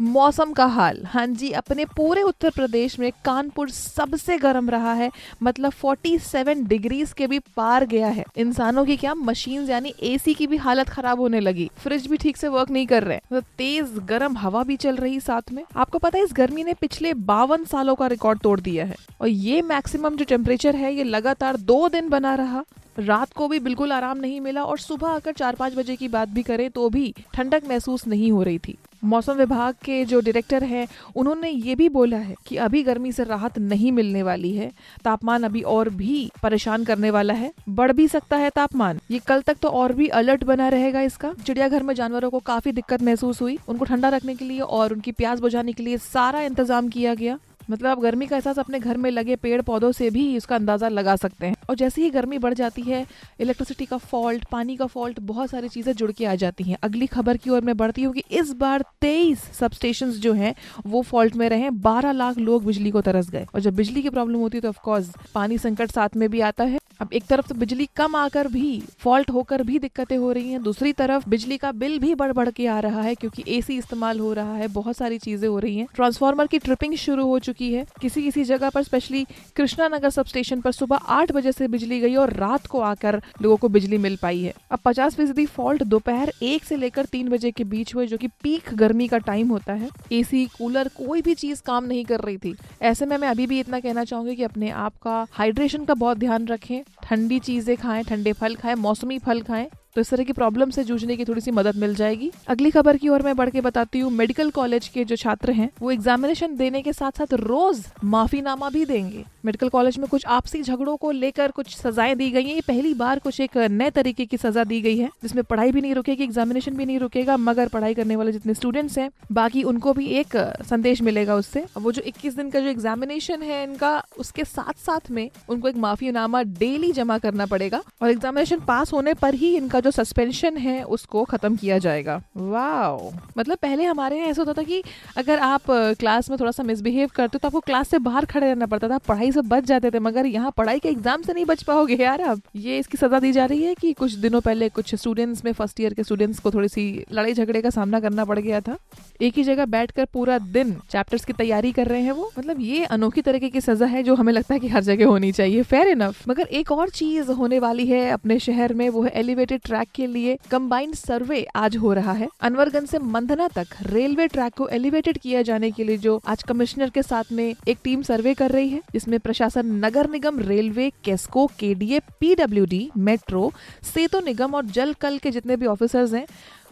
मौसम का हाल। हाँ जी, अपने पूरे उत्तर प्रदेश में कानपुर सबसे गर्म रहा है मतलब 47 डिग्रीज के भी पार गया है। इंसानों की क्या मशीन यानी एसी की भी हालत खराब होने लगी। फ्रिज भी ठीक से वर्क नहीं कर रहे। तो तेज गर्म हवा भी चल रही साथ में। आपको पता है, इस गर्मी ने पिछले बावन सालों का रिकॉर्ड तोड़ दिया है। और ये मैक्सिमम जो टेम्परेचर है, ये लगातार दो दिन बना रहा। रात को भी बिल्कुल आराम नहीं मिला और सुबह अगर चार पाँच बजे की बात भी करें तो भी ठंडक महसूस नहीं हो रही थी। मौसम विभाग के जो डायरेक्टर हैं, उन्होंने ये भी बोला है कि अभी गर्मी से राहत नहीं मिलने वाली है। तापमान अभी और भी परेशान करने वाला है। बढ़ भी सकता है तापमान। ये कल तक तो और भी अलर्ट बना रहेगा इसका। चिड़ियाघर में जानवरों को काफ़ी दिक्कत महसूस हुई। उनको ठंडा रखने के लिए और उनकी प्यास बुझाने के लिए सारा इंतज़ाम किया गया। मतलब आप गर्मी का एहसास अपने घर में लगे पेड़ पौधों से भी इसका अंदाज़ा लगा सकते हैं। और जैसे ही गर्मी बढ़ जाती है इलेक्ट्रिसिटी का फॉल्ट पानी का फॉल्ट बहुत सारी चीज़ें जुड़ के आ जाती हैं। अगली खबर की ओर मैं बढ़ती हूँ कि इस बार तेईस सब जो हैं, वो फॉल्ट में रहे। बारह लाख लोग बिजली को तरस गए। और जब बिजली की प्रॉब्लम होती है तो ऑफकोर्स पानी संकट साथ में भी आता है। अब एक तरफ़ तो बिजली कम आकर भी फॉल्ट होकर भी दिक्कतें हो रही हैं। दूसरी तरफ़ बिजली का बिल भी बढ़ बढ़ के आ रहा है क्योंकि एसी इस्तेमाल हो रहा है। बहुत सारी चीज़ें हो रही हैं। ट्रांसफार्मर की ट्रिपिंग शुरू हो चुकी है। किसी किसी जगह पर specially Krishna Nagar sub station पर सुबह आठ बजे से बिजली गई और रात को आकर लोगों को बिजली मिल पाई है। अब पचास फ़ीसदी फॉल्ट दोपहर एक से लेकर तीन बजे के बीच हुए, जो की पीक गर्मी का टाइम होता है। एसी कूलर कोई भी चीज़ काम नहीं कर रही थी। ऐसे में मैं अभी भी इतना कहना चाहूँगी कि अपने आप का हाइड्रेशन का बहुत ध्यान रखें। ठंडी चीज़ें खाएँ, ठंडे फल खाएँ, मौसमी फल खाएँ। तो इस तरह की प्रॉब्लम से जूझने की थोड़ी सी मदद मिल जाएगी। अगली खबर की ओर मैं बढ़ के बताती हूँ मेडिकल कॉलेज के जो छात्र हैं, वो एग्जामिनेशन देने के साथ साथ रोज माफीनामा भी देंगे। मेडिकल कॉलेज में कुछ आपसी झगड़ों को लेकर कुछ सजाएँ दी गई हैं। ये पहली बार कुछ एक नए तरीके की सजा दी गई है, जिसमें पढ़ाई भी नहीं रुकेगी एग्जामिनेशन भी नहीं रुकेगा, मगर पढ़ाई करने वाले जितने स्टूडेंट्स हैं, बाकी उनको भी एक संदेश मिलेगा उससे। वो जो इक्कीस दिन का जो एग्जामिनेशन है इनका, उसके साथ साथ में उनको एक माफीनामा डेली जमा करना पड़ेगा। और एग्जामिनेशन पास होने पर ही इनका जो सस्पेंशन है, उसको खत्म किया जाएगा। वाओ मतलब पहले हमारे यहाँ ऐसा होता था कि अगर आप क्लास में थोड़ा सा मिसबिहेव करते हो तो आपको क्लास से बाहर खड़े रहना पड़ता था, पढ़ाई से बच जाते थे, मगर यहाँ पढ़ाई के एग्ज़ाम से नहीं बच पाओगे यार अब ये इसकी सजा दी जा रही है कि कुछ दिनों पहले कुछ स्टूडेंट्स में फ़र्स्ट ईयर के स्टूडेंट्स को थोड़ी सी लड़ाई झगड़े का सामना करना पड़ गया था। एक ही जगह बैठकर पूरा दिन चैप्टर्स की तैयारी कर रहे हैं वो। मतलब ये अनोखी तरीके की सजा है जो हमें लगता है कि हर जगह होनी चाहिए। फेयर इनफ मगर एक और चीज़ होने वाली है अपने शहर में, वो है एलिवेटेड ट्रैक के लिए कंबाइंड सर्वे आज हो रहा है। अनवरगंज से मंधना तक रेलवे ट्रैक को एलिवेटेड किया जाने के लिए जो आज कमिश्नर के साथ में एक टीम सर्वे कर रही है, जिसमें प्रशासन, नगर निगम, railway, KESCO, KDA, PWD, metro, सेतु निगम और जल कल के जितने भी ऑफिसर्स हैं,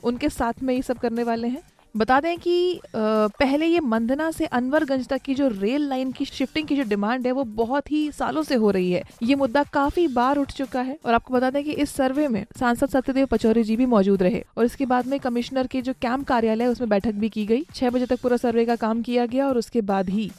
उनके साथ में ये सब करने वाले हैं। बता दें कि पहले ये मंदना से अनवरगंज तक की जो रेल लाइन की शिफ्टिंग की जो डिमांड है, वो बहुत ही सालों से हो रही है। ये मुद्दा काफ़ी बार उठ चुका है और आपको बता दें कि इस सर्वे में सांसद सत्यदेव पचौरी जी भी मौजूद रहे और इसके बाद में कमिश्नर के जो कैंप कार्यालय उसमें बैठक भी की गई। छह बजे तक पूरा सर्वे का काम किया गया और उसके बाद ही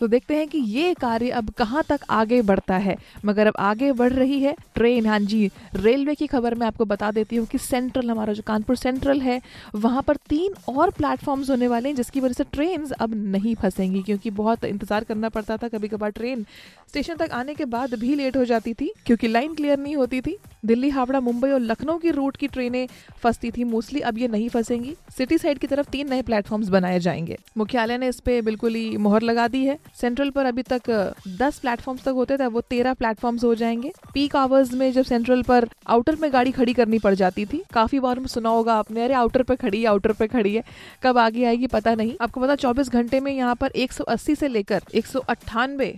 तो देखते हैं कि ये कार्य अब कहाँ तक आगे बढ़ता है। मगर अब आगे बढ़ रही है ट्रेन। हाँ जी, रेलवे की खबर मैं आपको बता देती हूँ कि सेंट्रल, हमारा जो कानपुर सेंट्रल है, वहाँ पर तीन और प्लेटफॉर्म्स होने वाले हैं, जिसकी वजह से ट्रेन अब नहीं फंसेंगी, क्योंकि बहुत इंतज़ार करना पड़ता था। कभी कभार ट्रेन स्टेशन तक आने के बाद भी लेट हो जाती थी, क्योंकि लाइन क्लियर नहीं होती थी। दिल्ली, हावड़ा, मुंबई और लखनऊ की रूट की ट्रेनें फंसती थी। मोस्टली अब ये नहीं फंसेंगी। सिटी साइड की तरफ़ तीन नए प्लेटफॉर्म्स बनाए जाएँगे। मुख्यालय ने इस पे बिल्कुल ही मोहर लगा दी है। सेंट्रल पर अभी तक दस प्लेटफॉर्म्स तक होते थे वो तेरह प्लेटफॉर्म्स हो जाएँगे। पीक आवर्स में जब सेंट्रल पर आउटर में गाड़ी खड़ी करनी पड़ जाती थी, काफ़ी बार में सुना होगा आपने, अरे आउटर पे खड़ी है आउटर पे खड़ी है, कब आगे आएगी पता नहीं। आपको पता, चौबीस घंटे में यहाँ पर एक सौ अस्सी से लेकर एक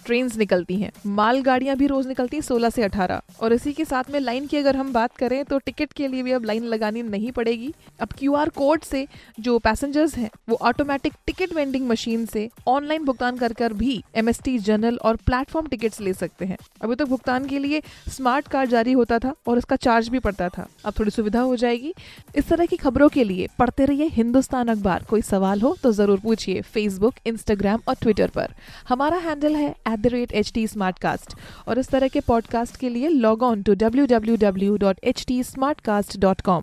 ट्रेन निकलती है। माल गाड़ियाँ भी रोज निकलती है, सोलह से अठारह। और इसी के साथ में लाइन की अगर हम बात करें तो टिकट के लिए भी अब लाइन लगानी नहीं पड़ेगी। अब क्यूआर कोड से जो पैसेंजर्स हैं, वो ऑटोमेटिक टिकट वेंडिंग मशीन से ऑनलाइन भुगतान कर कर भी एमएसटी जनरल और प्लेटफॉर्म टिकट्स ले सकते हैं। अभी तक तो भुगतान के लिए स्मार्ट कार्ड जारी होता था और इसका चार्ज भी पड़ता था। अब थोड़ी सुविधा हो जाएगी। इस तरह की खबरों के लिए पढ़ते रहिए हिंदुस्तान अखबार। कोई सवाल हो तो ज़रूर पूछिए फेसबुक इंस्टाग्राम और ट्विटर पर। हमारा हैंडल है एट एच टी और इस तरह के पॉडकास्ट के लिए log on to W www.htsmartcast.com